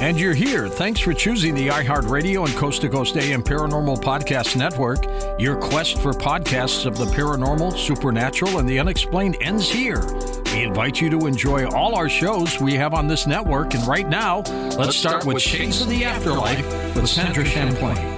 And you're here. Thanks for choosing the iHeartRadio and Coast to Coast AM Paranormal Podcast Network. Your quest for podcasts of the paranormal, supernatural, and the unexplained ends here. We invite you to enjoy all our shows we have on this network. And right now, let's, start, with Shades of the Afterlife with Sandra Champlain.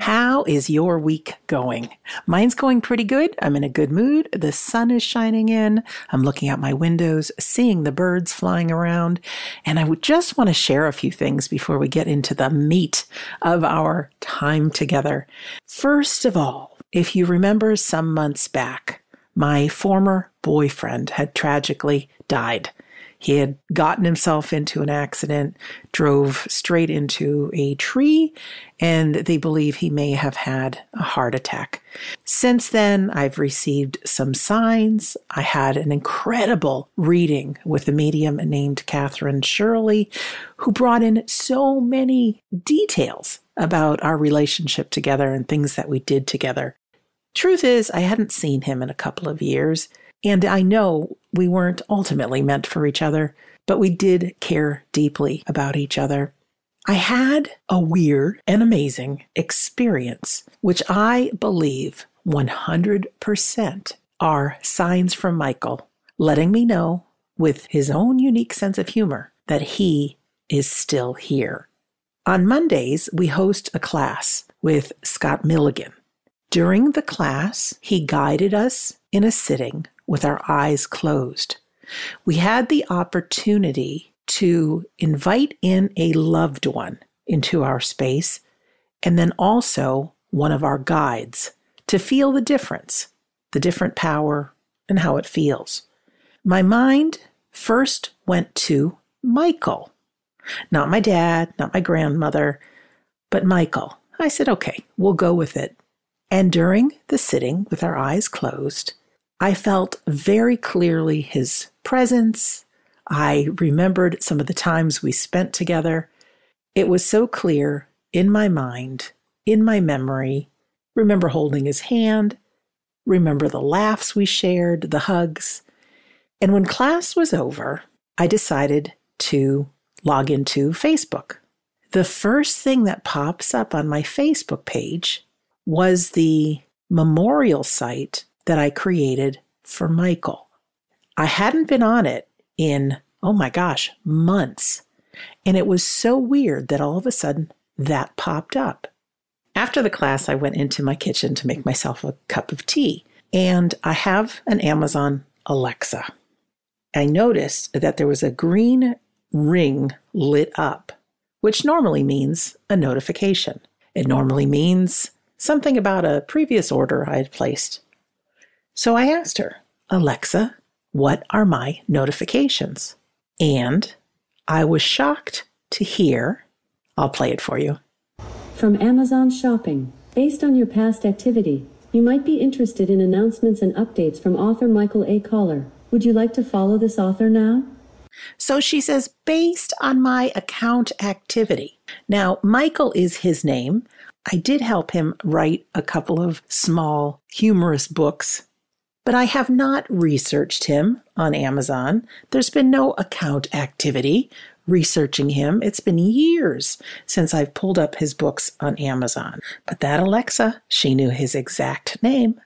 How is your week going? Mine's going pretty good. I'm in a good mood. The sun is shining in. I'm looking out my windows, seeing the birds flying around. And I would just want to share a few things before we get into the meat of our time together. First of all, if you remember some months back, my former boyfriend had tragically died. He had gotten himself into an accident, drove straight into a tree, and they believe he may have had a heart attack. Since then, I've received some signs. I had an incredible reading with a medium named Catherine Shirley, who brought in so many details about our relationship together and things that we did together. Truth is, I hadn't seen him in a couple of years. And I know we weren't ultimately meant for each other, but we did care deeply about each other. I had a weird and amazing experience, which I believe 100% are signs from Michael letting me know, with his own unique sense of humor, that he is still here. On Mondays, we host a class with Scott Milligan. During the class, he guided us in a sitting with our eyes closed. We had the opportunity to invite in a loved one into our space and then also one of our guides to feel the difference, the different power, and how it feels. My mind first went to Michael, not my dad, not my grandmother, but Michael. I said, okay, we'll go with it. And during the sitting with our eyes closed, I felt very clearly his presence. I remembered some of the times we spent together. It was so clear in my mind, in my memory. Remember holding his hand, remember the laughs we shared, the hugs. And when class was over, I decided to log into Facebook. The first thing that pops up on my Facebook page was the memorial site that I created for Michael. I hadn't been on it in, oh my gosh, months. And it was so weird that all of a sudden that popped up. After the class, I went into my kitchen to make myself a cup of tea. And I have an Amazon Alexa. I noticed that there was a green ring lit up, which normally means a notification. It normally means something about a previous order I had placed. So I asked her, Alexa, what are my notifications? And I was shocked to hear, I'll play it for you. From Amazon Shopping. Based on your past activity, you might be interested in announcements and updates from author Michael A. Collar. Would you like to follow this author now? So she says, based on my account activity. Now, Michael is his name. I did help him write a couple of small, humorous books, but I have not researched him on Amazon. There's been no account activity researching him. It's been years since I've pulled up his books on Amazon. But that Alexa, she knew his exact name.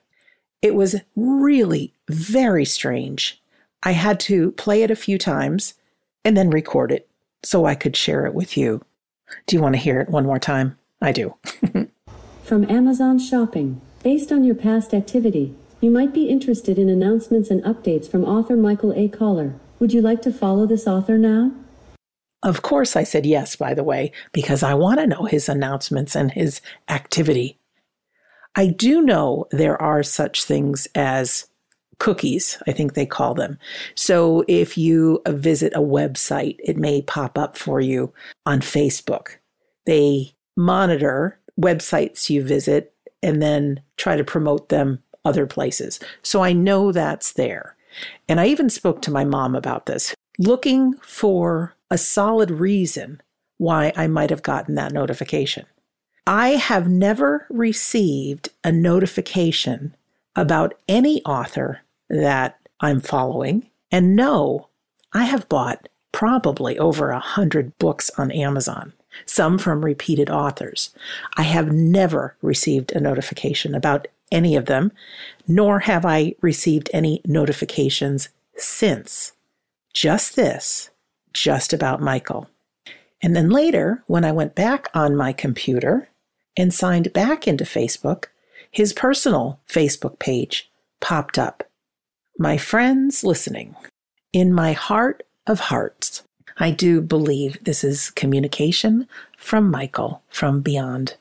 It was really very strange. I had to play it a few times and then record it so I could share it with you. Do you want to hear it one more time? I do. From Amazon Shopping. Based on your past activity, you might be interested in announcements and updates from author Michael A. Collar. Would you like to follow this author now? Of course, I said yes, by the way, because I want to know his announcements and his activity. I do know there are such things as cookies, I think they call them. So if you visit a website, it may pop up for you on Facebook. They monitor websites you visit and then try to promote them other places. So I know that's there. And I even spoke to my mom about this, looking for a solid reason why I might have gotten that notification. I have never received a notification about any author that I'm following. And no, I have bought probably over a hundred books on Amazon, some from repeated authors. I have never received a notification about any of them, nor have I received any notifications since. Just this, just about Michael. And then later, when I went back on my computer and signed back into Facebook, his personal Facebook page popped up. My friends listening, in my heart of hearts, I do believe this is communication from Michael from beyond.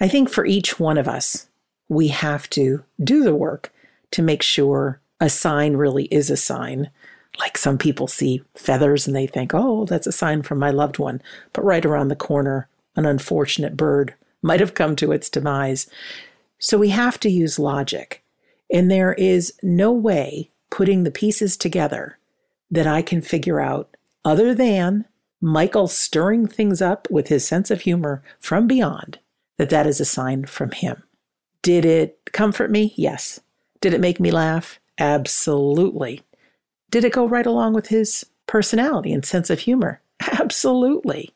I think for each one of us, we have to do the work to make sure a sign really is a sign. Like some people see feathers and they think, oh, that's a sign from my loved one. But right around the corner, an unfortunate bird might have come to its demise. So we have to use logic. And there is no way putting the pieces together that I can figure out other than Michael stirring things up with his sense of humor from beyond that that is a sign from him. Did it comfort me? Yes. Did it make me laugh? Absolutely. Did it go right along with his personality and sense of humor? Absolutely.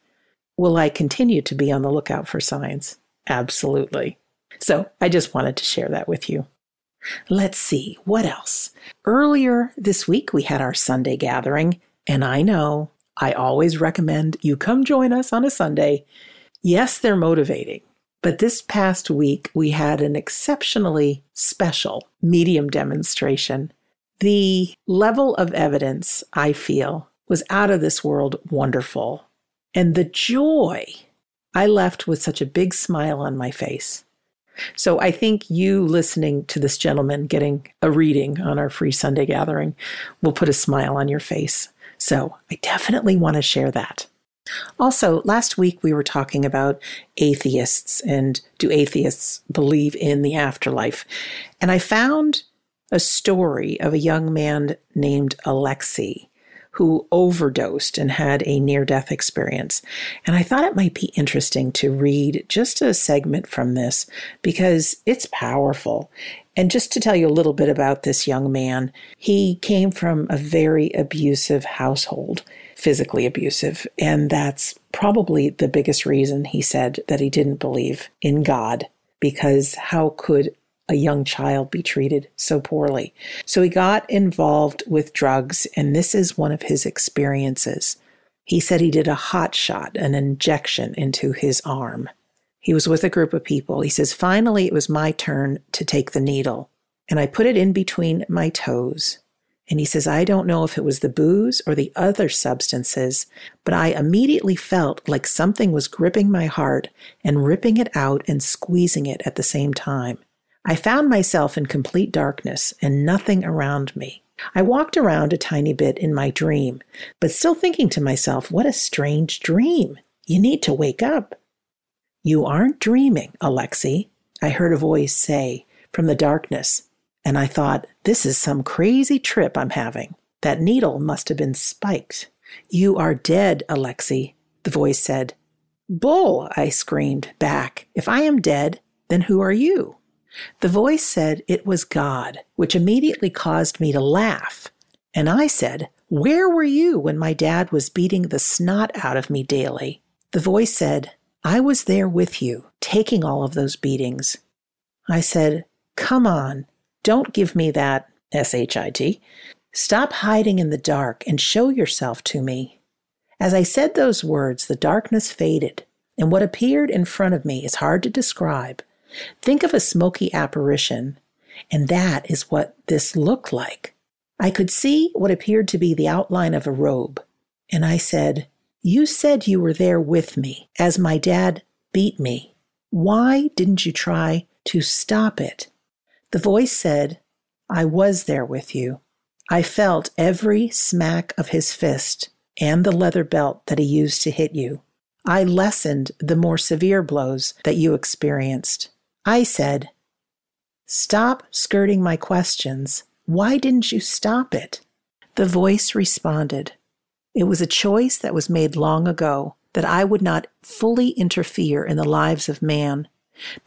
Will I continue to be on the lookout for signs? Absolutely. So I just wanted to share that with you. Let's see, what else? Earlier this week, we had our Sunday gathering, and I know I always recommend you come join us on a Sunday. Yes, they're motivating, but this past week, we had an exceptionally special medium demonstration. The level of evidence, I feel, was out of this world wonderful. And the joy, I left with such a big smile on my face. So I think you listening to this gentleman getting a reading on our free Sunday gathering will put a smile on your face. So I definitely want to share that. Also, last week we were talking about atheists and do atheists believe in the afterlife? And I found a story of a young man named Alexei who overdosed and had a near death experience. And I thought it might be interesting to read just a segment from this because it's powerful. And just to tell you a little bit about this young man, he came from a very abusive household, physically abusive. And that's probably the biggest reason he said that he didn't believe in God, because how could a young child be treated so poorly. So he got involved with drugs, and this is one of his experiences. He said he did a hot shot, an injection into his arm. He was with a group of people. He says, Finally, it was my turn to take the needle, and I put it in between my toes. And he says, I don't know if it was the booze or the other substances, but I immediately felt like something was gripping my heart and ripping it out and squeezing it at the same time. I found myself in complete darkness and nothing around me. I walked around a tiny bit in my dream, but still thinking to myself, what a strange dream. You need to wake up. You aren't dreaming, Alexei, I heard a voice say from the darkness, and I thought, this is some crazy trip I'm having. That needle must have been spiked. You are dead, Alexei, the voice said. Bull, I screamed back. If I am dead, then who are you? The voice said it was God, which immediately caused me to laugh. And I said, Where were you when my dad was beating the snot out of me daily? The voice said, I was there with you, taking all of those beatings. I said, Come on, don't give me that S H I T. Stop hiding in the dark and show yourself to me. As I said those words, the darkness faded, and what appeared in front of me is hard to describe. Think of a smoky apparition, and that is what this looked like. I could see what appeared to be the outline of a robe, and I said, You said you were there with me as my dad beat me. Why didn't you try to stop it? The voice said, I was there with you. I felt every smack of his fist and the leather belt that he used to hit you. I lessened the more severe blows that you experienced. I said, Stop skirting my questions. Why didn't you stop it? The voice responded, It was a choice that was made long ago that I would not fully interfere in the lives of man.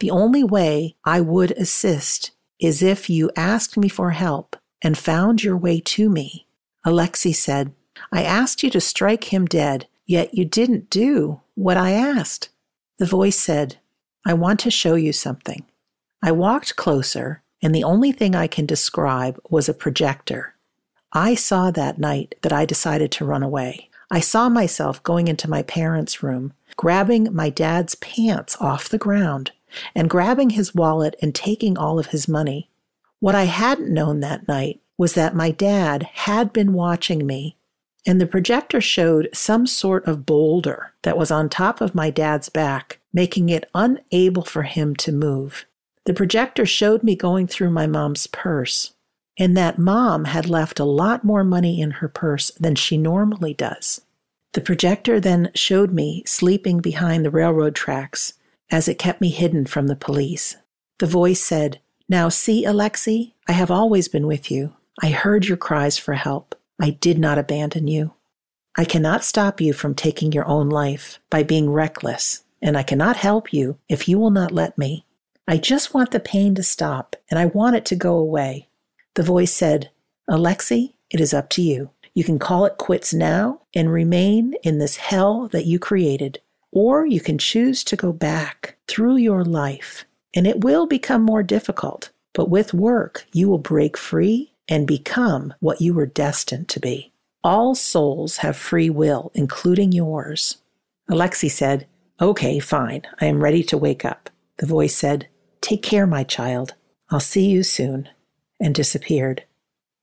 The only way I would assist is if you asked me for help and found your way to me. Alexei said, I asked you to strike him dead, yet you didn't do what I asked. The voice said, I want to show you something. I walked closer, and the only thing I can describe was a projector. I saw that night that I decided to run away. I saw myself going into my parents' room, grabbing my dad's pants off the ground, and grabbing his wallet and taking all of his money. What I hadn't known that night was that my dad had been watching me and the projector showed some sort of boulder that was on top of my dad's back, making it unable for him to move. The projector showed me going through my mom's purse, and that mom had left a lot more money in her purse than she normally does. The projector then showed me sleeping behind the railroad tracks as it kept me hidden from the police. The voice said, Now see, Alexei, I have always been with you. I heard your cries for help. I did not abandon you. I cannot stop you from taking your own life by being reckless, and I cannot help you if you will not let me. I just want the pain to stop, and I want it to go away. The voice said, Alexei, it is up to you. You can call it quits now and remain in this hell that you created, or you can choose to go back through your life. And it will become more difficult, but with work, you will break free and become what you were destined to be. All souls have free will, including yours. Alexei said, Okay, fine. I am ready to wake up. The voice said, Take care, my child. I'll see you soon, and disappeared.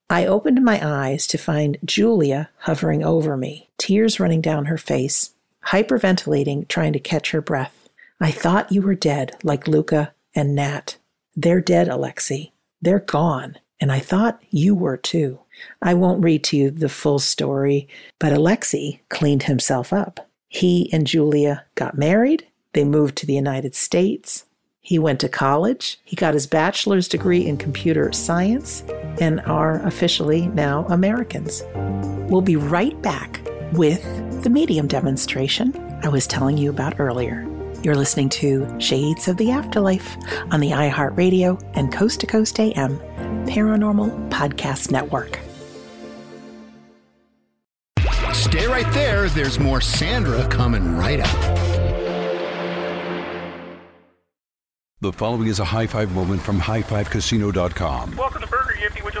I opened my eyes to find Julia hovering over me, tears running down her face, hyperventilating, trying to catch her breath. I thought you were dead, like Luca and Nat. They're dead, Alexei. They're gone. And I thought you were too. I won't read to you the full story, but Alexei cleaned himself up. He and Julia got married. They moved to the United States. He went to college. He got his bachelor's degree in computer science and are officially now Americans. We'll be right back with the medium demonstration I was telling you about earlier. You're listening to Shades of the Afterlife on the iHeartRadio and Coast to Coast AM Paranormal Podcast Network. Stay right there. There's more Sandra coming right up. The following is a high five moment from highfivecasino.com. Welcome to Burger Yippee. Would you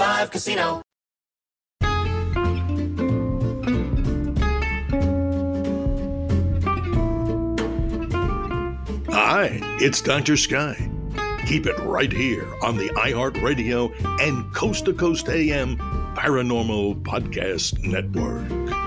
Five Casino. Hi, it's Dr. Sky. Keep it right here on the iHeartRadio and Coast to Coast AM Paranormal Podcast Network.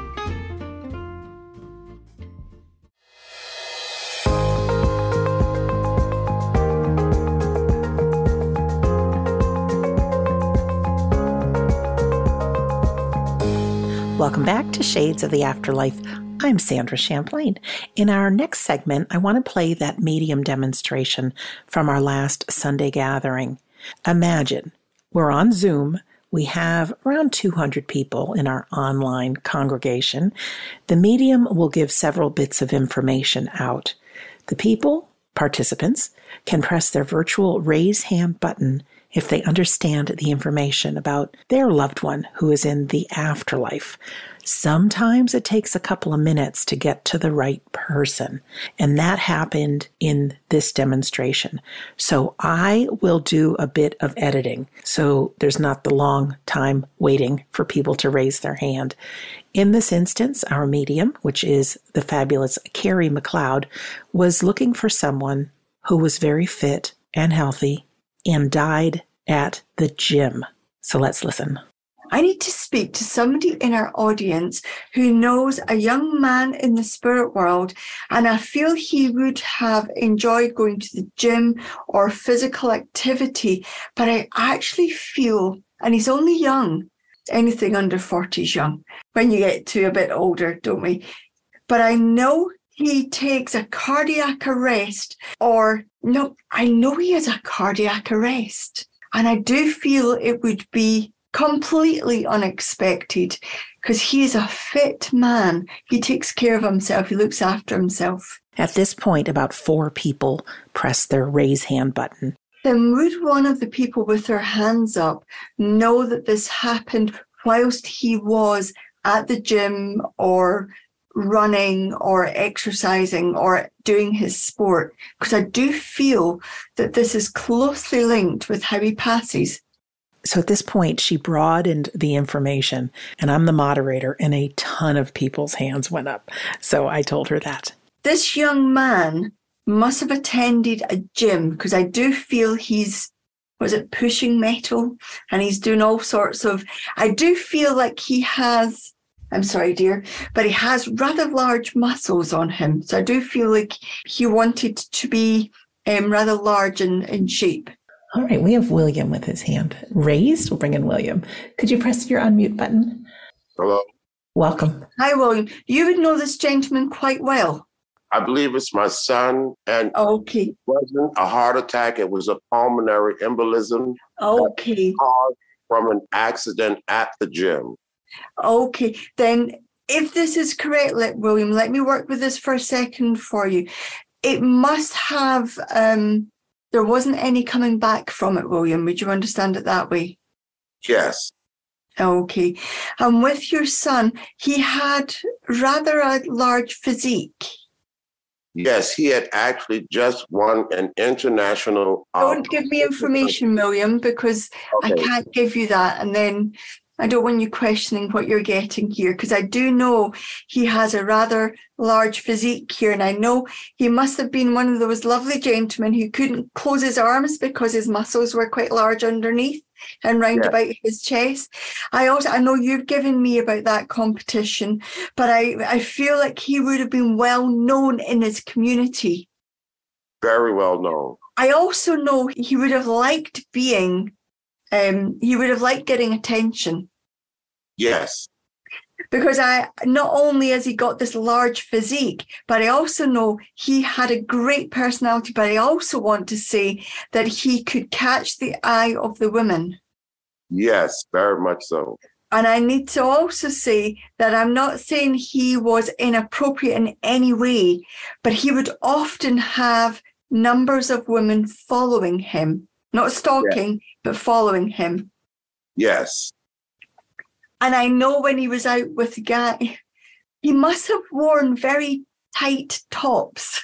Shades of the Afterlife. I'm Sandra Champlain. In our next segment, I want to play that medium demonstration from our last Sunday gathering. Imagine we're on Zoom. We have around 200 people in our online congregation. The medium will give several bits of information out. The people, participants, can press their virtual raise hand button if they understand the information about their loved one who is in the afterlife. Sometimes it takes a couple of minutes to get to the right person. And that happened in this demonstration. So I will do a bit of editing. So there's not the long time waiting for people to raise their hand. In this instance, our medium, which is the fabulous Carrie McLeod, was looking for someone who was very fit and healthy and died at the gym. So let's listen. I need to speak to somebody in our audience who knows a young man in the spirit world, and I feel he would have enjoyed going to the gym or physical activity, but I actually feel, and he's only young, anything under 40 is young when you get to a bit older, don't we? But I know he takes a cardiac arrest, or no, I know he has a cardiac arrest. And I do feel it would be completely unexpected because he is a fit man. He takes care of himself, he looks after himself. At this point, about four people press their raise hand button. Then would one of the people with their hands up know that this happened whilst he was at the gym or running or exercising or doing his sport? Because I do feel that this is closely linked with how he passes. So at this point, she broadened the information, and I'm the moderator, and a ton of people's hands went up. So I told her that. This young man must have attended a gym because I do feel he's, was it pushing metal? And he's doing all sorts of, I do feel like he has, I'm sorry, dear, but he has rather large muscles on him. So I do feel like he wanted to be um, rather large and in shape. All right, we have William with his hand raised. We'll bring in William. Could you press your unmute button? Hello. Welcome. Hi, William. You would know this gentleman quite well. I believe it's my son, and okay, it wasn't a heart attack. It was a pulmonary embolism. Okay, caused from an accident at the gym. Okay, then if this is correct, let William, let me work with this for a second for you. It must have um there wasn't any coming back from it, William. Would you understand it that way? Yes. Okay. And with your son, he had rather a large physique. Yes, he had actually just won an international. Don't give me information, William, because I can't give you that. And then I don't want you questioning what you're getting here because I do know he has a rather large physique here. And I know he must have been one of those lovely gentlemen who couldn't close his arms because his muscles were quite large underneath and round Yeah. about his chest. I also I know you've given me about that competition, but I, I feel like he would have been well known in his community. Very well known. I also know he would have liked being um he would have liked getting attention Yes. because I not only has he got this large physique, but I also know he had a great personality. But I also want to say that he could catch the eye of the women. Yes, very much so. And I need to also say that I'm not saying he was inappropriate in any way, but he would often have numbers of women following him, not stalking, but following him. Yes. And I know when he was out with the guy, he must have worn very tight tops,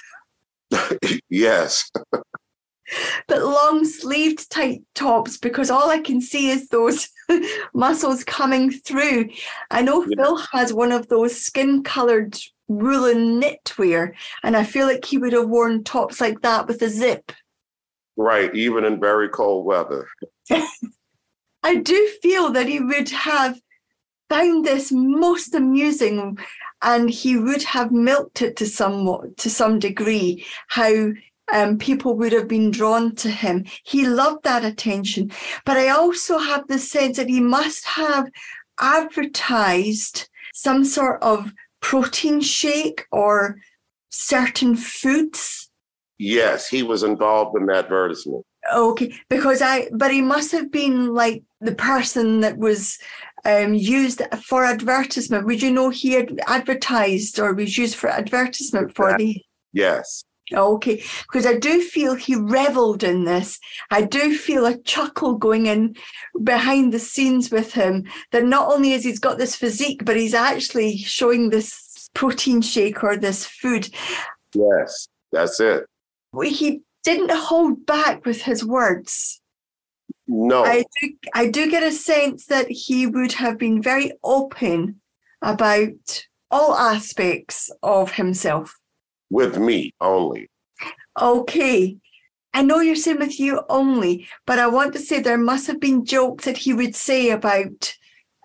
Yes. but long sleeved tight tops, because all I can see is those muscles coming through. I know Phil has one of those skin colored woolen knitwear, and I feel like he would have worn tops like that with a zip. Right. Even in very cold weather. I do feel that he would have found this most amusing and he would have milked it to somewhat to some degree how um, people would have been drawn to him. He loved that attention. But I also have the sense that he must have advertised some sort of protein shake or certain foods Yes, he was involved in the advertisement. Okay, because I, but he must have been like the person that was um, used for advertisement. Would you know he had advertised or was used for advertisement for the? Yes. Okay, because I do feel he reveled in this. I do feel a chuckle going in behind the scenes with him that not only has he's got this physique, but he's actually showing this protein shake or this food. Yes. That's it. He didn't hold back with his words. No. I do, I do get a sense that he would have been very open about all aspects of himself. With me only. Okay. I know you're saying with you only, but I want to say there must have been jokes that he would say about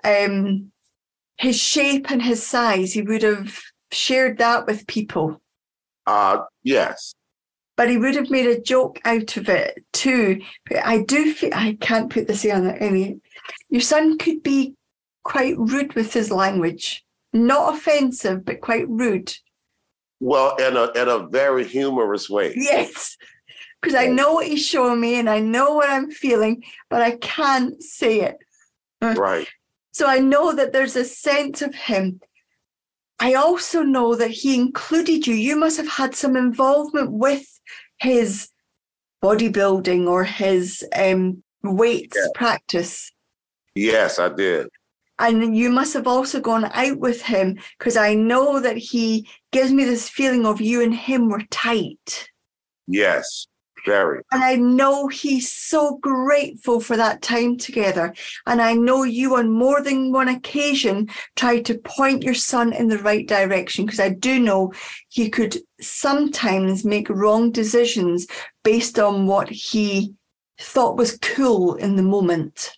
um, his shape and his size. He would have shared that with people, Uh yes. But he would have made a joke out of it too. But I do feel I can't put this on any. Your son could be quite rude with his language, not offensive, but quite rude. Well, in a in a very humorous way. Yes, because I know what he's showing me and I know what I'm feeling, but I can't say it. Right. So I know that there's a sense of him. I also know that he included you. You must have had some involvement with his bodybuilding or his um, weights practice. Yes, I did. And you must have also gone out with him because I know that he gives me this feeling of you and him were tight. Yes. Very. And I know he's so grateful for that time together. And I know you, on more than one occasion, tried to point your son in the right direction because I do know he could sometimes make wrong decisions based on what he thought was cool in the moment.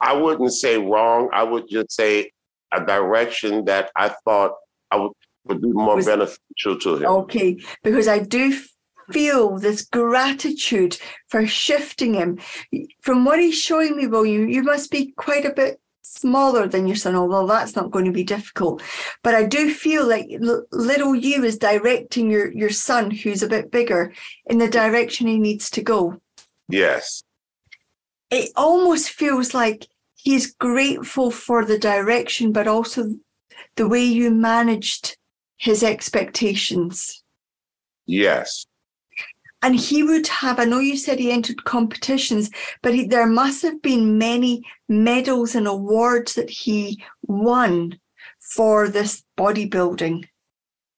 I wouldn't say wrong. I would just say a direction that I thought I would, would be more Was- beneficial to him. Okay, because I do feel this gratitude for shifting him. From what he's showing me, William, you you must be quite a bit smaller than your son, although that's not going to be difficult. But I do feel like little you is directing your, your son, who's a bit bigger, in the direction he needs to go. Yes. It almost feels like he's grateful for the direction, but also the way you managed his expectations. Yes. And he would have, I know you said he entered competitions, but he, there must have been many medals and awards that he won for this bodybuilding.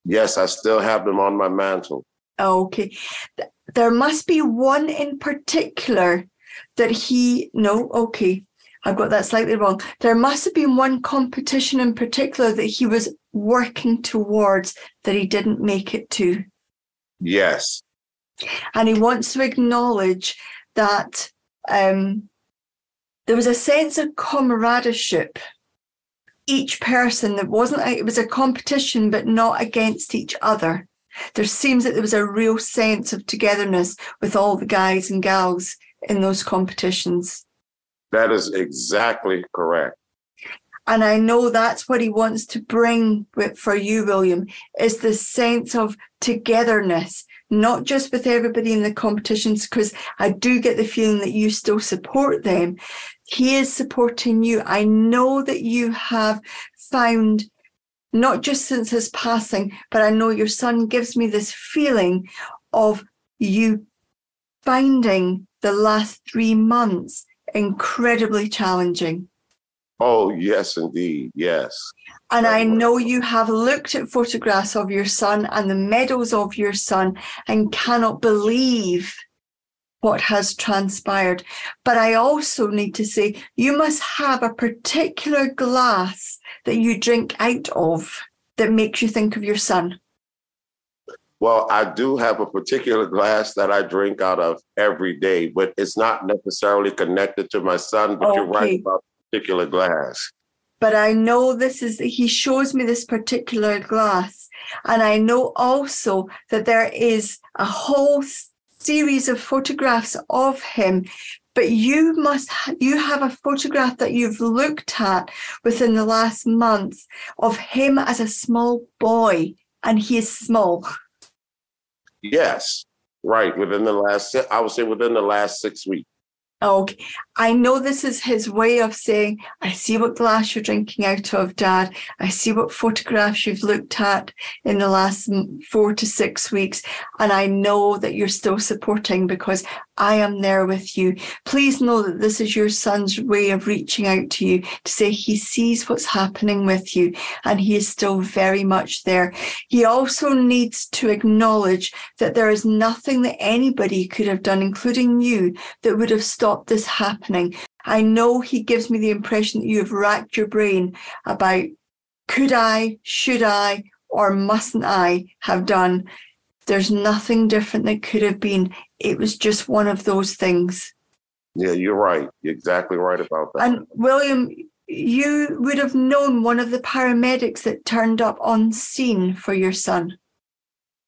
Yes, I still have them on my mantle. Okay. There must be one in particular that he, no, okay. I've got that slightly wrong. There must have been one competition in particular that he was working towards that he didn't make it to. Yes. And he wants to acknowledge that um, there was a sense of comradeship. Each person that wasn't, it was a competition, but not against each other. There seems that there was a real sense of togetherness with all the guys and gals in those competitions. That is exactly correct. And I know that's what he wants to bring for you, William, is the sense of togetherness, not just with everybody in the competitions, because I do get the feeling that you still support them. He is supporting you. I know that you have found, not just since his passing, but I know your son gives me this feeling of you finding the last three months incredibly challenging. Oh, yes, indeed. Yes. And I know you have looked at photographs of your son and the medals of your son and cannot believe what has transpired. But I also need to say you must have a particular glass that you drink out of that makes you think of your son. Well, I do have a particular glass that I drink out of every day, but it's not necessarily connected to my son. But okay. you're right about particular glass. But I know this is, he shows me this particular glass. And I know also that there is a whole series of photographs of him but you must you have a photograph that you've looked at within the last month of him as a small boy and he is small Yes, right. Within the last, I would say within the last six weeks. Okay. I know this is his way of saying, I see what glass you're drinking out of, Dad. I see what photographs you've looked at in the last four to six weeks. And I know that you're still supporting because I am there with you. Please know that this is your son's way of reaching out to you to say he sees what's happening with you and he is still very much there. He also needs to acknowledge that there is nothing that anybody could have done, including you, that would have stopped this happening. I know he gives me the impression that you have racked your brain about could I, should I, or mustn't I have done there's nothing different that could have been. It was just one of those things. Yeah, you're right. You're exactly right about that. And William, you would have known one of the paramedics that turned up on scene for your son.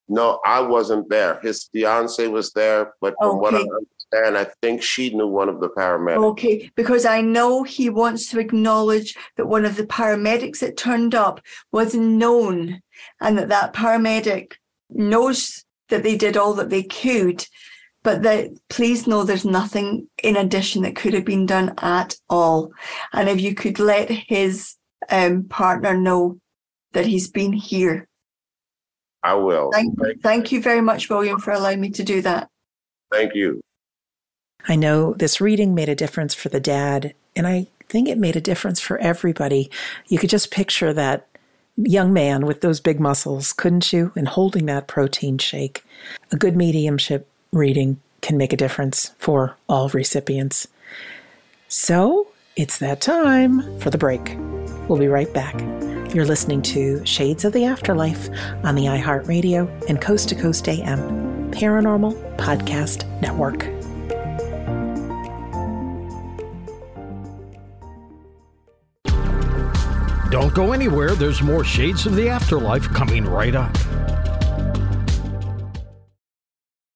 No, I wasn't there. His fiance was there, but from okay. what I understand, I think she knew one of the paramedics. Okay, because I know he wants to acknowledge that one of the paramedics that turned up was known and that that paramedic knows that they did all that they could, but that please know there's nothing in addition that could have been done at all. And if you could let his um, partner know that he's been here. I will. Thank, thank you very much, William, for allowing me to do that. Thank you. I know this reading made a difference for the dad, and I think it made a difference for everybody. You could just picture that young man with those big muscles, couldn't you? And holding that protein shake. A good mediumship reading can make a difference for all recipients. So it's that time for the break. We'll be right back. You're listening to Shades of the Afterlife on the iHeartRadio and Coast to Coast AM Paranormal Podcast Network. Don't go anywhere. There's more Shades of the Afterlife coming right up.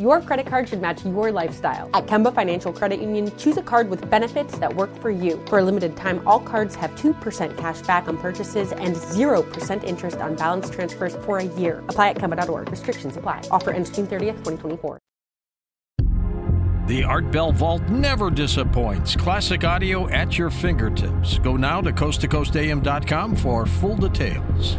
Your credit card should match your lifestyle. At Kemba Financial Credit Union, choose a card with benefits that work for you. For a limited time, all cards have 2% cash back on purchases and 0% interest on balance transfers for a year. Apply at Kemba.org. Restrictions apply. Offer ends June 30th, 2024. The Art Bell Vault never disappoints. Classic audio at your fingertips. Go now to coasttocoastam.com for full details.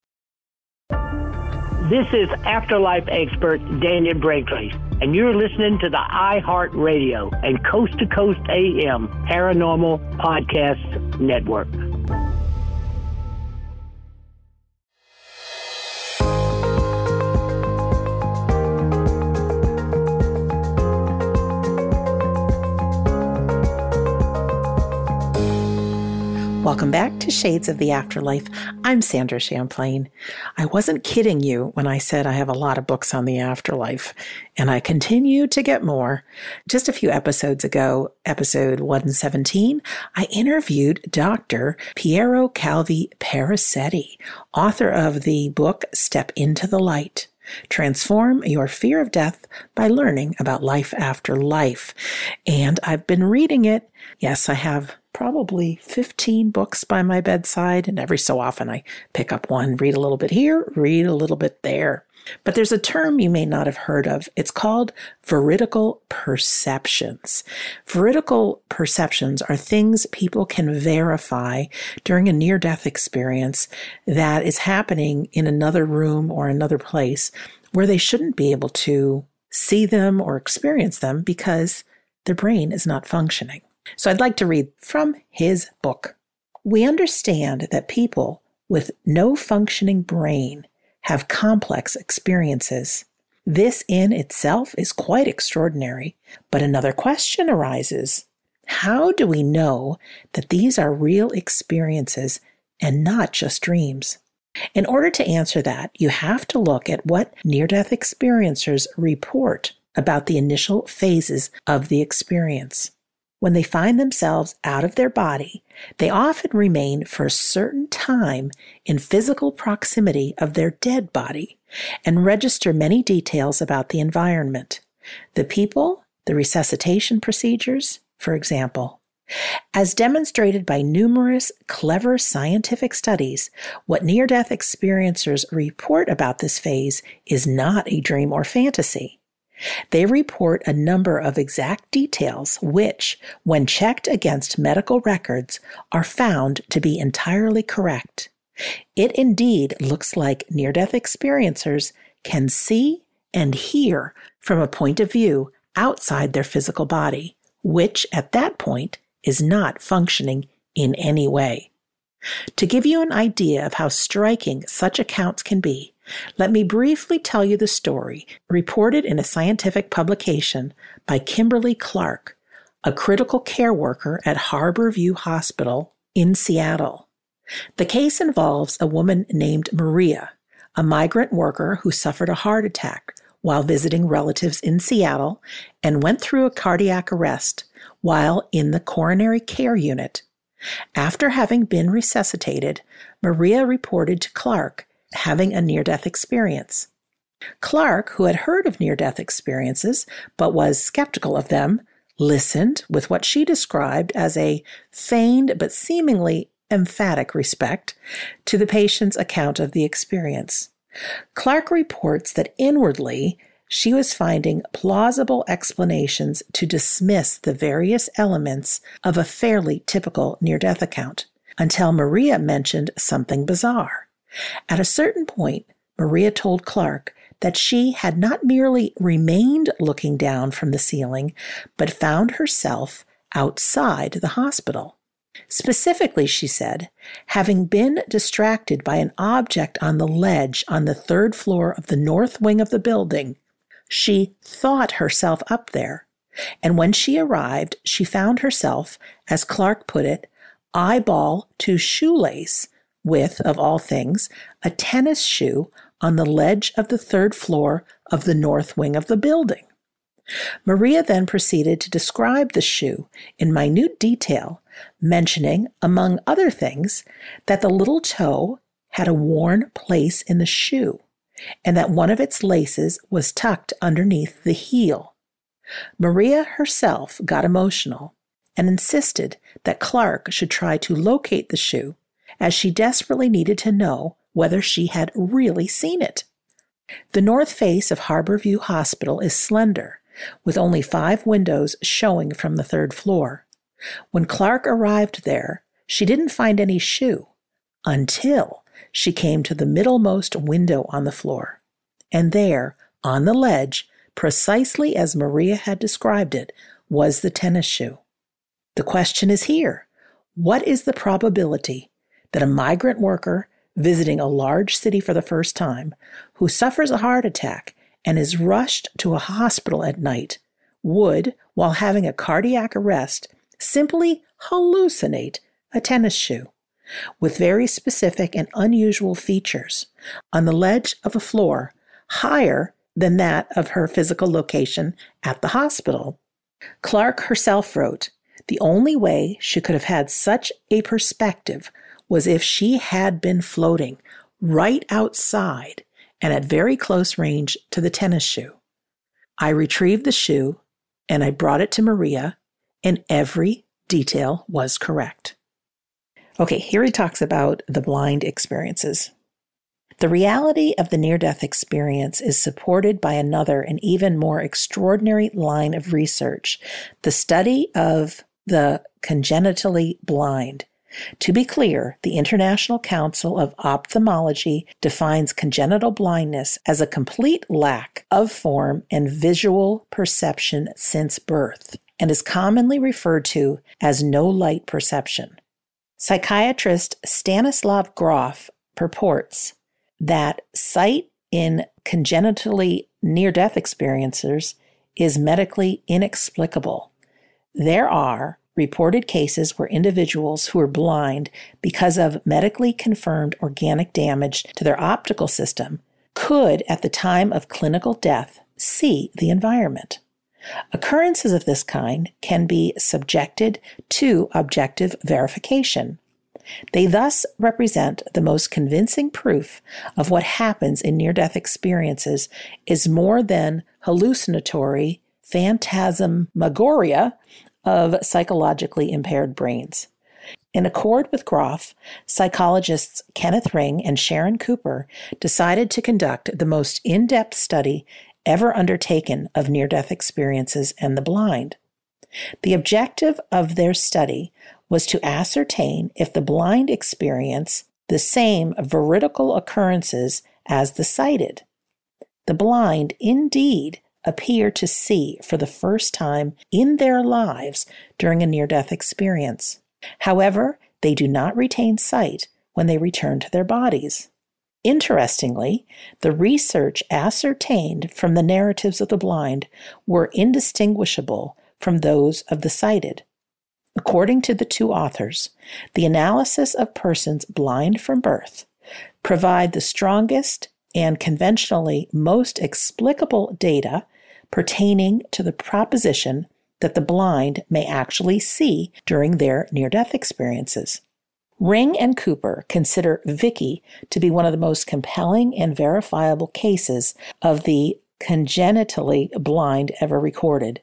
This is Afterlife expert Dannion Brinkley, and you're listening to the iHeart Radio and Coast to Coast AM Paranormal Podcast Network. Welcome back to Shades of the Afterlife. I'm Sandra Champlain. I wasn't kidding you when I said I have a lot of books on the afterlife, and I continue to get more. Just a few episodes ago, episode 117, I interviewed Dr. Piero Calvi Parisetti, author of the book Step into the Light. Transform your fear of death by learning about life after life. And I've been reading it. Yes, I have probably 15 books by my bedside, and every so often I pick up one, read a little bit here, read a little bit there. But there's a term you may not have heard of. It's called veridical perceptions. Veridical perceptions are things people can verify during a near death experience that is happening in another room or another place where they shouldn't be able to see them or experience them because their brain is not functioning. So I'd like to read from his book. We understand that people with no functioning brain have complex experiences. This in itself is quite extraordinary, but another question arises. How do we know that these are real experiences and not just dreams? In order to answer that, you have to look at what near death experiencers report about the initial phases of the experience. When they find themselves out of their body, they often remain for a certain time in physical proximity of their dead body and register many details about the environment, the people, the resuscitation procedures, for example. As demonstrated by numerous clever scientific studies, what near death experiencers report about this phase is not a dream or fantasy. They report a number of exact details which, when checked against medical records, are found to be entirely correct. It indeed looks like near death experiencers can see and hear from a point of view outside their physical body, which at that point is not functioning in any way. To give you an idea of how striking such accounts can be, let me briefly tell you the story reported in a scientific publication by Kimberly Clark, a critical care worker at Harborview Hospital in Seattle. The case involves a woman named Maria, a migrant worker who suffered a heart attack while visiting relatives in Seattle and went through a cardiac arrest while in the coronary care unit. After having been resuscitated, Maria reported to Clark having a near death experience. Clark, who had heard of near death experiences but was skeptical of them, listened with what she described as a feigned but seemingly emphatic respect to the patient's account of the experience. Clark reports that inwardly, she was finding plausible explanations to dismiss the various elements of a fairly typical near death account until Maria mentioned something bizarre. At a certain point, Maria told Clark that she had not merely remained looking down from the ceiling, but found herself outside the hospital. Specifically, she said, having been distracted by an object on the ledge on the third floor of the north wing of the building, she thought herself up there. And when she arrived, she found herself, as Clark put it, eyeball to shoelace with, of all things, a tennis shoe on the ledge of the third floor of the north wing of the building. Maria then proceeded to describe the shoe in minute detail, mentioning, among other things, that the little toe had a worn place in the shoe and that one of its laces was tucked underneath the heel. Maria herself got emotional and insisted that Clark should try to locate the shoe, as she desperately needed to know whether she had really seen it. The north face of Harborview Hospital is slender, with only five windows showing from the third floor. When Clark arrived there, she didn't find any shoe until she came to the middlemost window on the floor. And there, on the ledge, precisely as Maria had described it, was the tennis shoe. The question is here what is the probability that a migrant worker visiting a large city for the first time, who suffers a heart attack and is rushed to a hospital at night, would, while having a cardiac arrest, simply hallucinate a tennis shoe with very specific and unusual features on the ledge of a floor higher than that of her physical location at the hospital. Clark herself wrote, The only way she could have had such a perspective was if she had been floating right outside and at very close range to the tennis shoe. I retrieved the shoe and I brought it to Maria, and every detail was correct. Okay, here he talks about the blind experiences. The reality of the near death experience is supported by another and even more extraordinary line of research the study of the congenitally blind. To be clear, the International Council of Ophthalmology defines congenital blindness as a complete lack of form and visual perception since birth, and is commonly referred to as no light perception. Psychiatrist Stanislav Grof purports that sight in congenitally near death experiencers is medically inexplicable. There are reported cases where individuals who were blind because of medically confirmed organic damage to their optical system could, at the time of clinical death, see the environment. Occurrences of this kind can be subjected to objective verification. They thus represent the most convincing proof of what happens in near death experiences is more than hallucinatory phantasmagoria of psychologically impaired brains. In accord with Grof, psychologists Kenneth Ring and Sharon Cooper decided to conduct the most in depth study ever undertaken of near death experiences and the blind. The objective of their study was to ascertain if the blind experience the same veridical occurrences as the sighted. The blind indeed appear to see for the first time in their lives during a near death experience. However, they do not retain sight when they return to their bodies. Interestingly, the research ascertained from the narratives of the blind were indistinguishable from those of the sighted. According to the two authors, the analysis of persons blind from birth provide the strongest and conventionally most explicable data pertaining to the proposition that the blind may actually see during their near death experiences. Ring and Cooper consider Vicky to be one of the most compelling and verifiable cases of the congenitally blind ever recorded.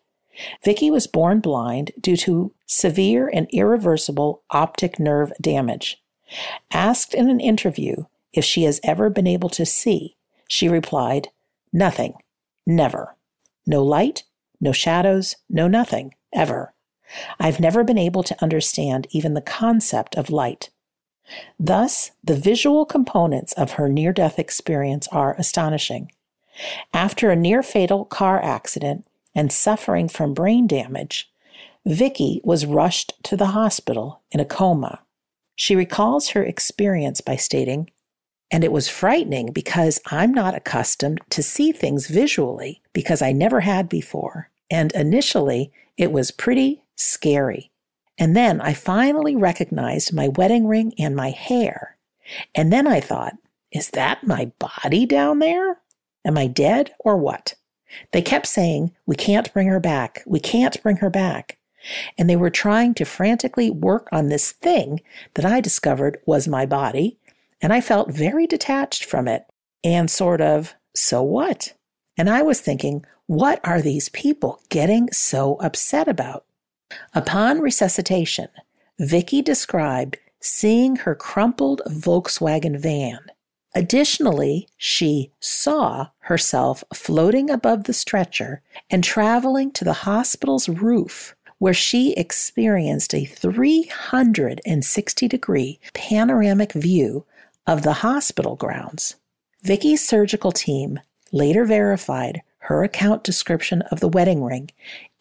Vicky was born blind due to severe and irreversible optic nerve damage. Asked in an interview if she has ever been able to see, She replied, Nothing. Never. No light, no shadows, no nothing, ever. I've never been able to understand even the concept of light. Thus, the visual components of her near death experience are astonishing. After a near fatal car accident and suffering from brain damage, Vicky was rushed to the hospital in a coma. She recalls her experience by stating, and it was frightening because I'm not accustomed to see things visually because I never had before. And initially, it was pretty scary. And then I finally recognized my wedding ring and my hair. And then I thought, is that my body down there? Am I dead or what? They kept saying, we can't bring her back. We can't bring her back. And they were trying to frantically work on this thing that I discovered was my body. And I felt very detached from it and sort of, so what? And I was thinking, what are these people getting so upset about? Upon resuscitation, Vicky described seeing her crumpled Volkswagen van. Additionally, she saw herself floating above the stretcher and traveling to the hospital's roof, where she experienced a 360 degree panoramic view of the hospital grounds. Vicky's surgical team later verified her account description of the wedding ring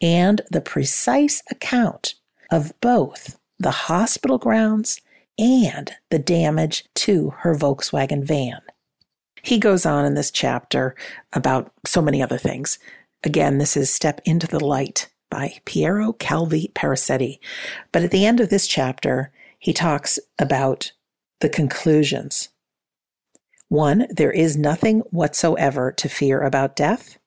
and the precise account of both the hospital grounds and the damage to her Volkswagen van. He goes on in this chapter about so many other things. Again, this is Step into the Light by Piero Calvi Parisetti. But at the end of this chapter, he talks about the conclusions. One, there is nothing whatsoever to fear about death.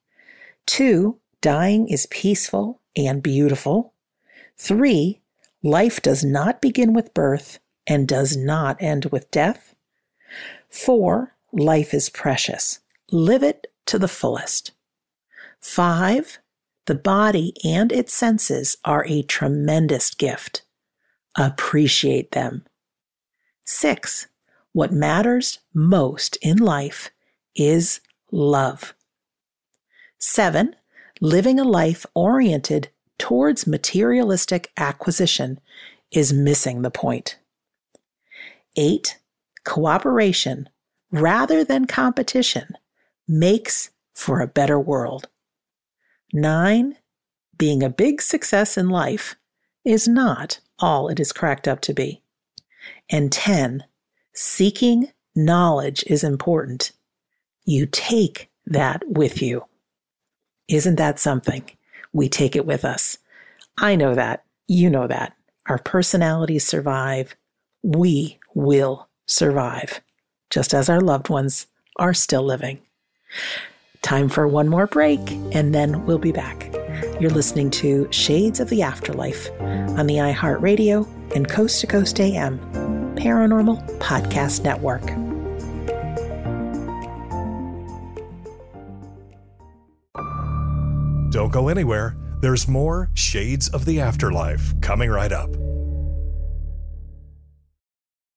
Two, dying is peaceful and beautiful. Three, life does not begin with birth and does not end with death. Four, life is precious. Live it to the fullest. Five, the body and its senses are a tremendous gift. Appreciate them. Six, what matters most in life is love. Seven, living a life oriented towards materialistic acquisition is missing the point. Eight, cooperation rather than competition makes for a better world. Nine, being a big success in life is not all it is cracked up to be. And 10, seeking knowledge is important. You take that with you. Isn't that something? We take it with us. I know that. You know that. Our personalities survive. We will survive, just as our loved ones are still living. Time for one more break, and then we'll be back. You're listening to Shades of the Afterlife on the iHeartRadio and Coast to Coast AM Paranormal Podcast Network. Don't go anywhere. There's more Shades of the Afterlife coming right up.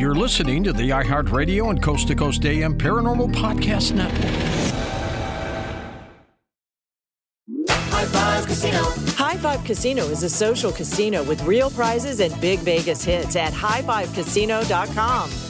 You're listening to the iHeartRadio and Coast to Coast AM Paranormal Podcast Network. High Five Casino. High High Five Casino is a social casino with real prizes and big Vegas hits at highfivecasino.com.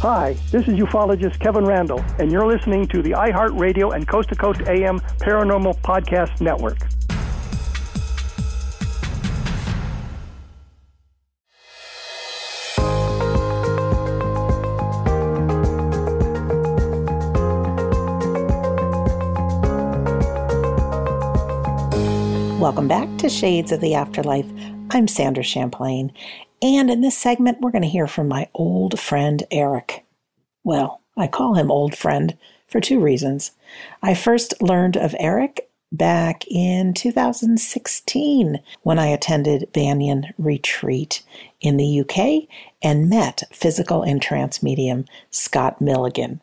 Hi, this is ufologist Kevin Randle, and you're listening to the iHeartRadio and Coast to Coast AM Paranormal Podcast Network. Welcome back to Shades of the Afterlife. I'm Sandra Champlain, and in this segment, we're going to hear from my old friend Eric. Well, I call him old friend for two reasons. I first learned of Eric back in 2016 when I attended Banyan Retreat in the UK and met physical and trance medium Scott Milligan.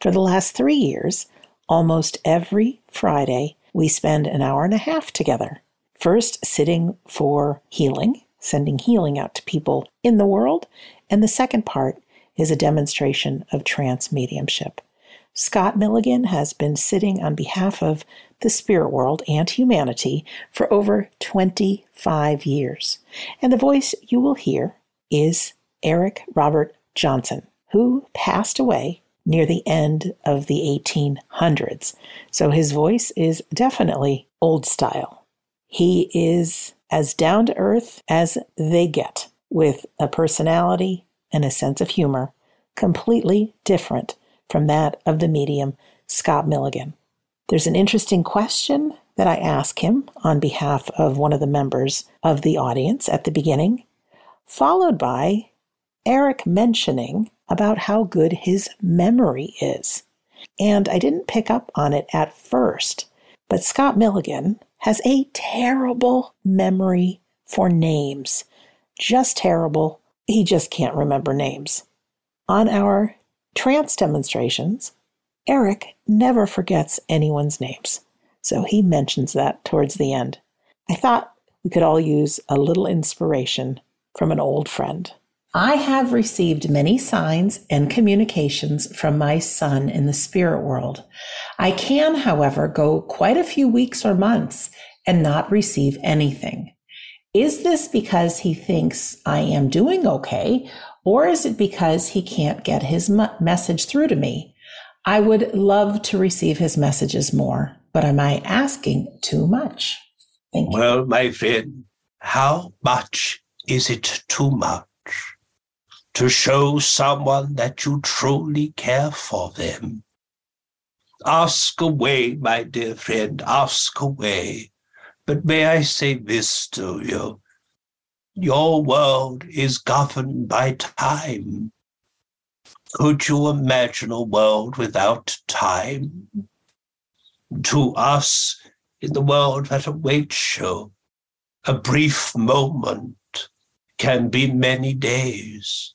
For the last three years, almost every Friday, we spend an hour and a half together. First, sitting for healing, sending healing out to people in the world. And the second part is a demonstration of trance mediumship. Scott Milligan has been sitting on behalf of the spirit world and humanity for over 25 years. And the voice you will hear is Eric Robert Johnson, who passed away near the end of the 1800s. So his voice is definitely old style. He is as down to earth as they get, with a personality and a sense of humor completely different from that of the medium Scott Milligan. There's an interesting question that I ask him on behalf of one of the members of the audience at the beginning, followed by Eric mentioning about how good his memory is. And I didn't pick up on it at first, but Scott Milligan has a terrible memory for names. Just terrible. He just can't remember names. On our trance demonstrations, Eric never forgets anyone's names. So he mentions that towards the end. I thought we could all use a little inspiration from an old friend. I have received many signs and communications from my son in the spirit world. I can, however, go quite a few weeks or months and not receive anything. Is this because he thinks I am doing okay, or is it because he can't get his message through to me? I would love to receive his messages more, but am I asking too much? Thank you. Well, my friend, how much is it too much? to show someone that you truly care for them. Ask away, my dear friend, ask away. But may I say this to you? Your world is governed by time. Could you imagine a world without time? To us, in the world that awaits you, a brief moment can be many days.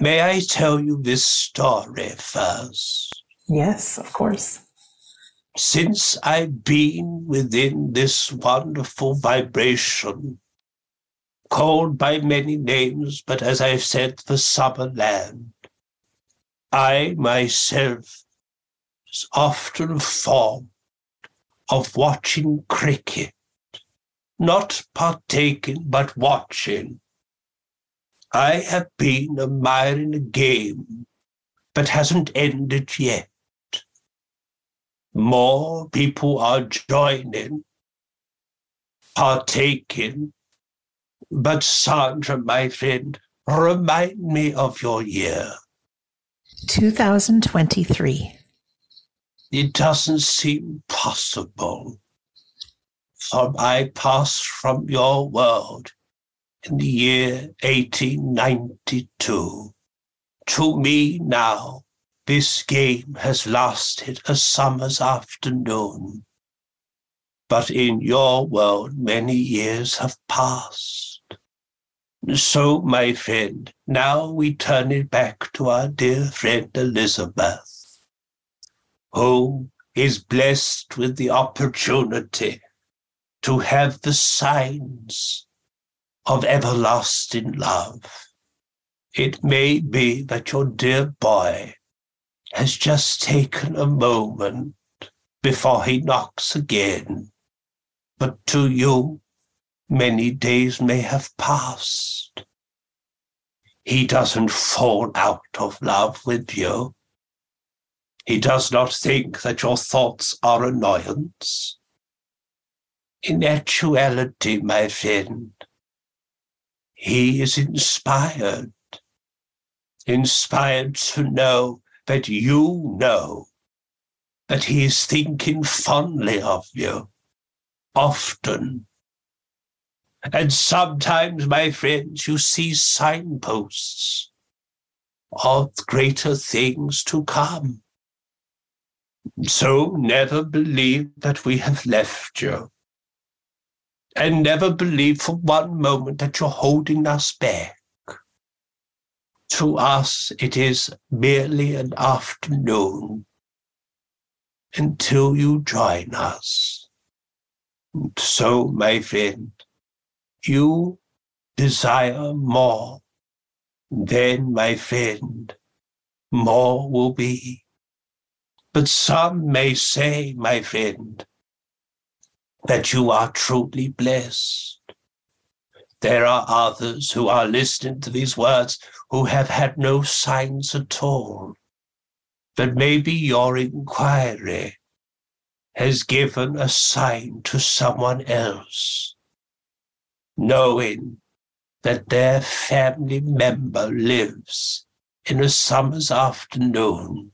May I tell you this story first? Yes, of course. Since I've been within this wonderful vibration, called by many names, but as I've said, the summer land, I myself was often fond of watching cricket, not partaking, but watching I have been admiring the game, but hasn't ended yet. More people are joining, partaking. But Sandra, my friend, remind me of your year. 2023. It doesn't seem possible. For I pass from your world in the year 1892. To me now, this game has lasted a summer's afternoon. But in your world, many years have passed. So, my friend, now we turn it back to our dear friend Elizabeth, who is blessed with the opportunity to have the signs of everlasting love. It may be that your dear boy has just taken a moment before he knocks again, but to you, many days may have passed. He doesn't fall out of love with you. He does not think that your thoughts are annoyance. In actuality, my friend, he is inspired, inspired to know that you know that he is thinking fondly of you, often. And sometimes, my friends, you see signposts of greater things to come. So never believe that we have left you. And never believe for one moment that you're holding us back. To us, it is merely an afternoon until you join us. So, my friend, you desire more, then, my friend, more will be. But some may say, my friend, that you are truly blessed. There are others who are listening to these words who have had no signs at all. But maybe your inquiry has given a sign to someone else, knowing that their family member lives in a summer's afternoon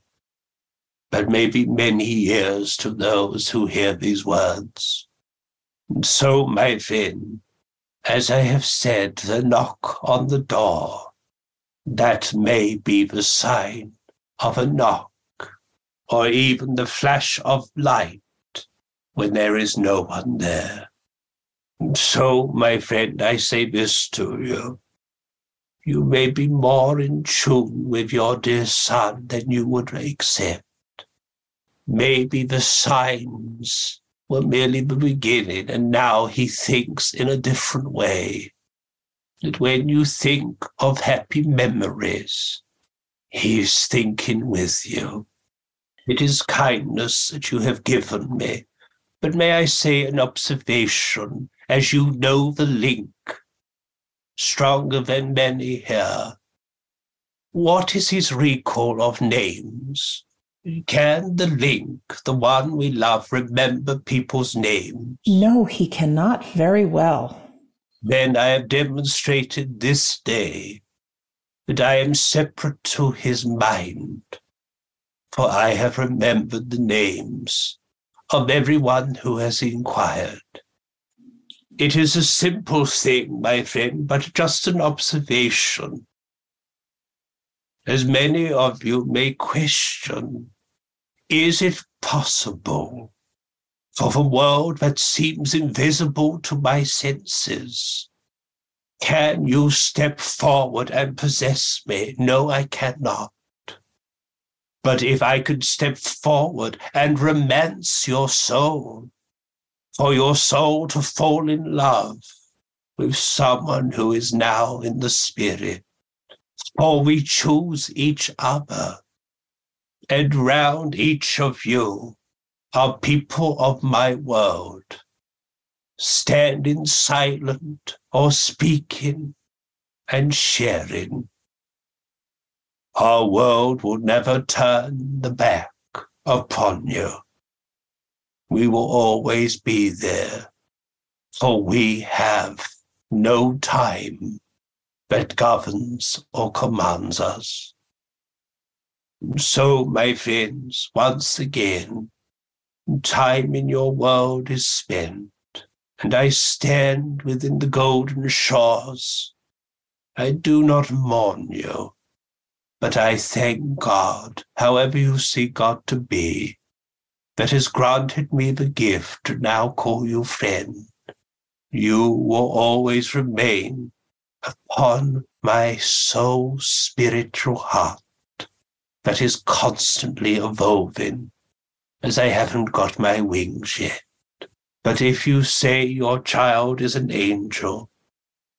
but maybe many years to those who hear these words. And so, my friend, as I have said, the knock on the door, that may be the sign of a knock, or even the flash of light when there is no one there. So, my friend, I say this to you. You may be more in tune with your dear son than you would accept. Maybe the signs were merely the beginning, and now he thinks in a different way. That when you think of happy memories, he is thinking with you. It is kindness that you have given me, but may I say an observation, as you know the link, stronger than many here. What is his recall of names? Can the link, the one we love, remember people's names? No, he cannot very well. Then I have demonstrated this day that I am separate to his mind, for I have remembered the names of everyone who has inquired. It is a simple thing, my friend, but just an observation. As many of you may question is it possible for the world that seems invisible to my senses? Can you step forward and possess me? No, I cannot. But if I could step forward and romance your soul, for your soul to fall in love with someone who is now in the spirit, for we choose each other and round each of you are people of my world, standing silent or speaking and sharing. Our world will never turn the back upon you. We will always be there, for we have no time that governs or commands us. So, my friends, once again, time in your world is spent, and I stand within the golden shores. I do not mourn you, but I thank God, however you see God to be, that has granted me the gift to now call you friend. You will always remain upon my soul spiritual heart that is constantly evolving as I haven't got my wings yet. But if you say your child is an angel,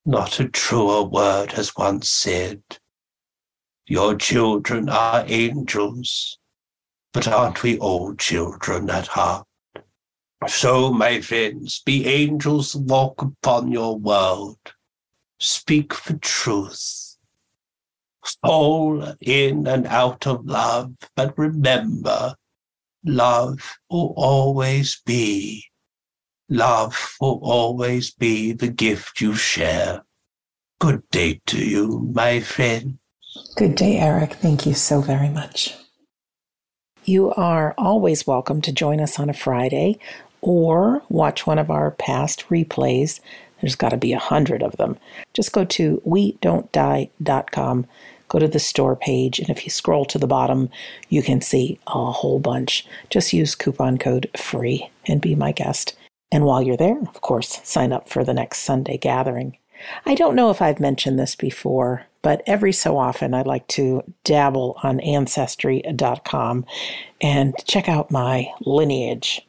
not a truer word has once said. Your children are angels, but aren't we all children at heart? So, my friends, be angels walk upon your world. Speak for truth. Fall in and out of love, but remember, love will always be. Love will always be the gift you share. Good day to you, my friend. Good day, Eric. Thank you so very much. You are always welcome to join us on a Friday or watch one of our past replays. There's got to be a hundred of them. Just go to we don't die.com, go to the store page, and if you scroll to the bottom, you can see a whole bunch. Just use coupon code FREE and be my guest. And while you're there, of course, sign up for the next Sunday gathering. I don't know if I've mentioned this before, but every so often I like to dabble on Ancestry.com and check out my lineage.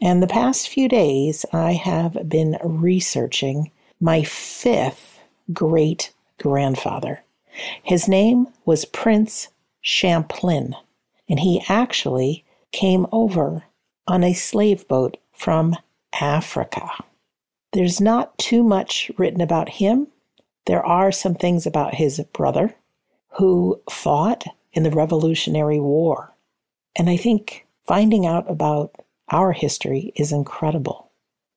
And the past few days, I have been researching my fifth great grandfather. His name was Prince Champlain, and he actually came over on a slave boat from Africa. There's not too much written about him. There are some things about his brother who fought in the Revolutionary War. And I think finding out about our history is incredible.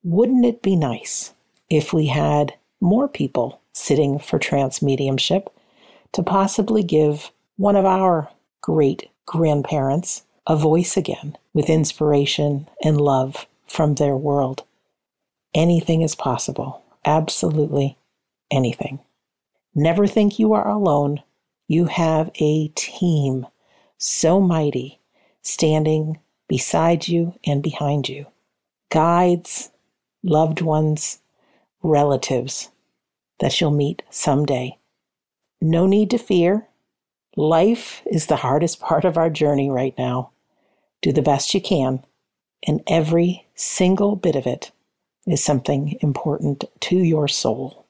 Wouldn't it be nice if we had more people sitting for trance mediumship to possibly give one of our great grandparents a voice again with inspiration and love from their world? Anything is possible. Absolutely anything. Never think you are alone. You have a team so mighty standing beside you and behind you. Guides, loved ones, relatives that you'll meet someday. No need to fear. Life is the hardest part of our journey right now. Do the best you can, and every single bit of it is something important to your soul.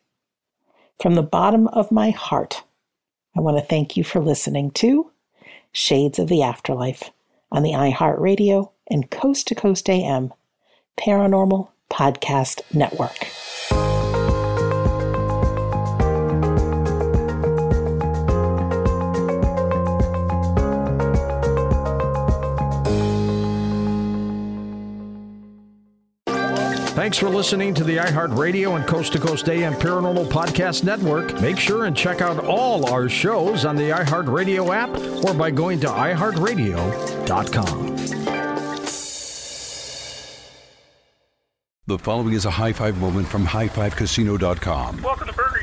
From the bottom of my heart, I want to thank you for listening to Shades of the Afterlife on the iHeartRadio and Coast to Coast AM Paranormal Podcast Network. Thanks for listening to the iHeartRadio and Coast to Coast AM Paranormal Podcast Network. Make sure and check out all our shows on the iHeartRadio app or by going to iHeartRadio.com. The following is a high five moment from highfivecasino.com. Welcome to Burger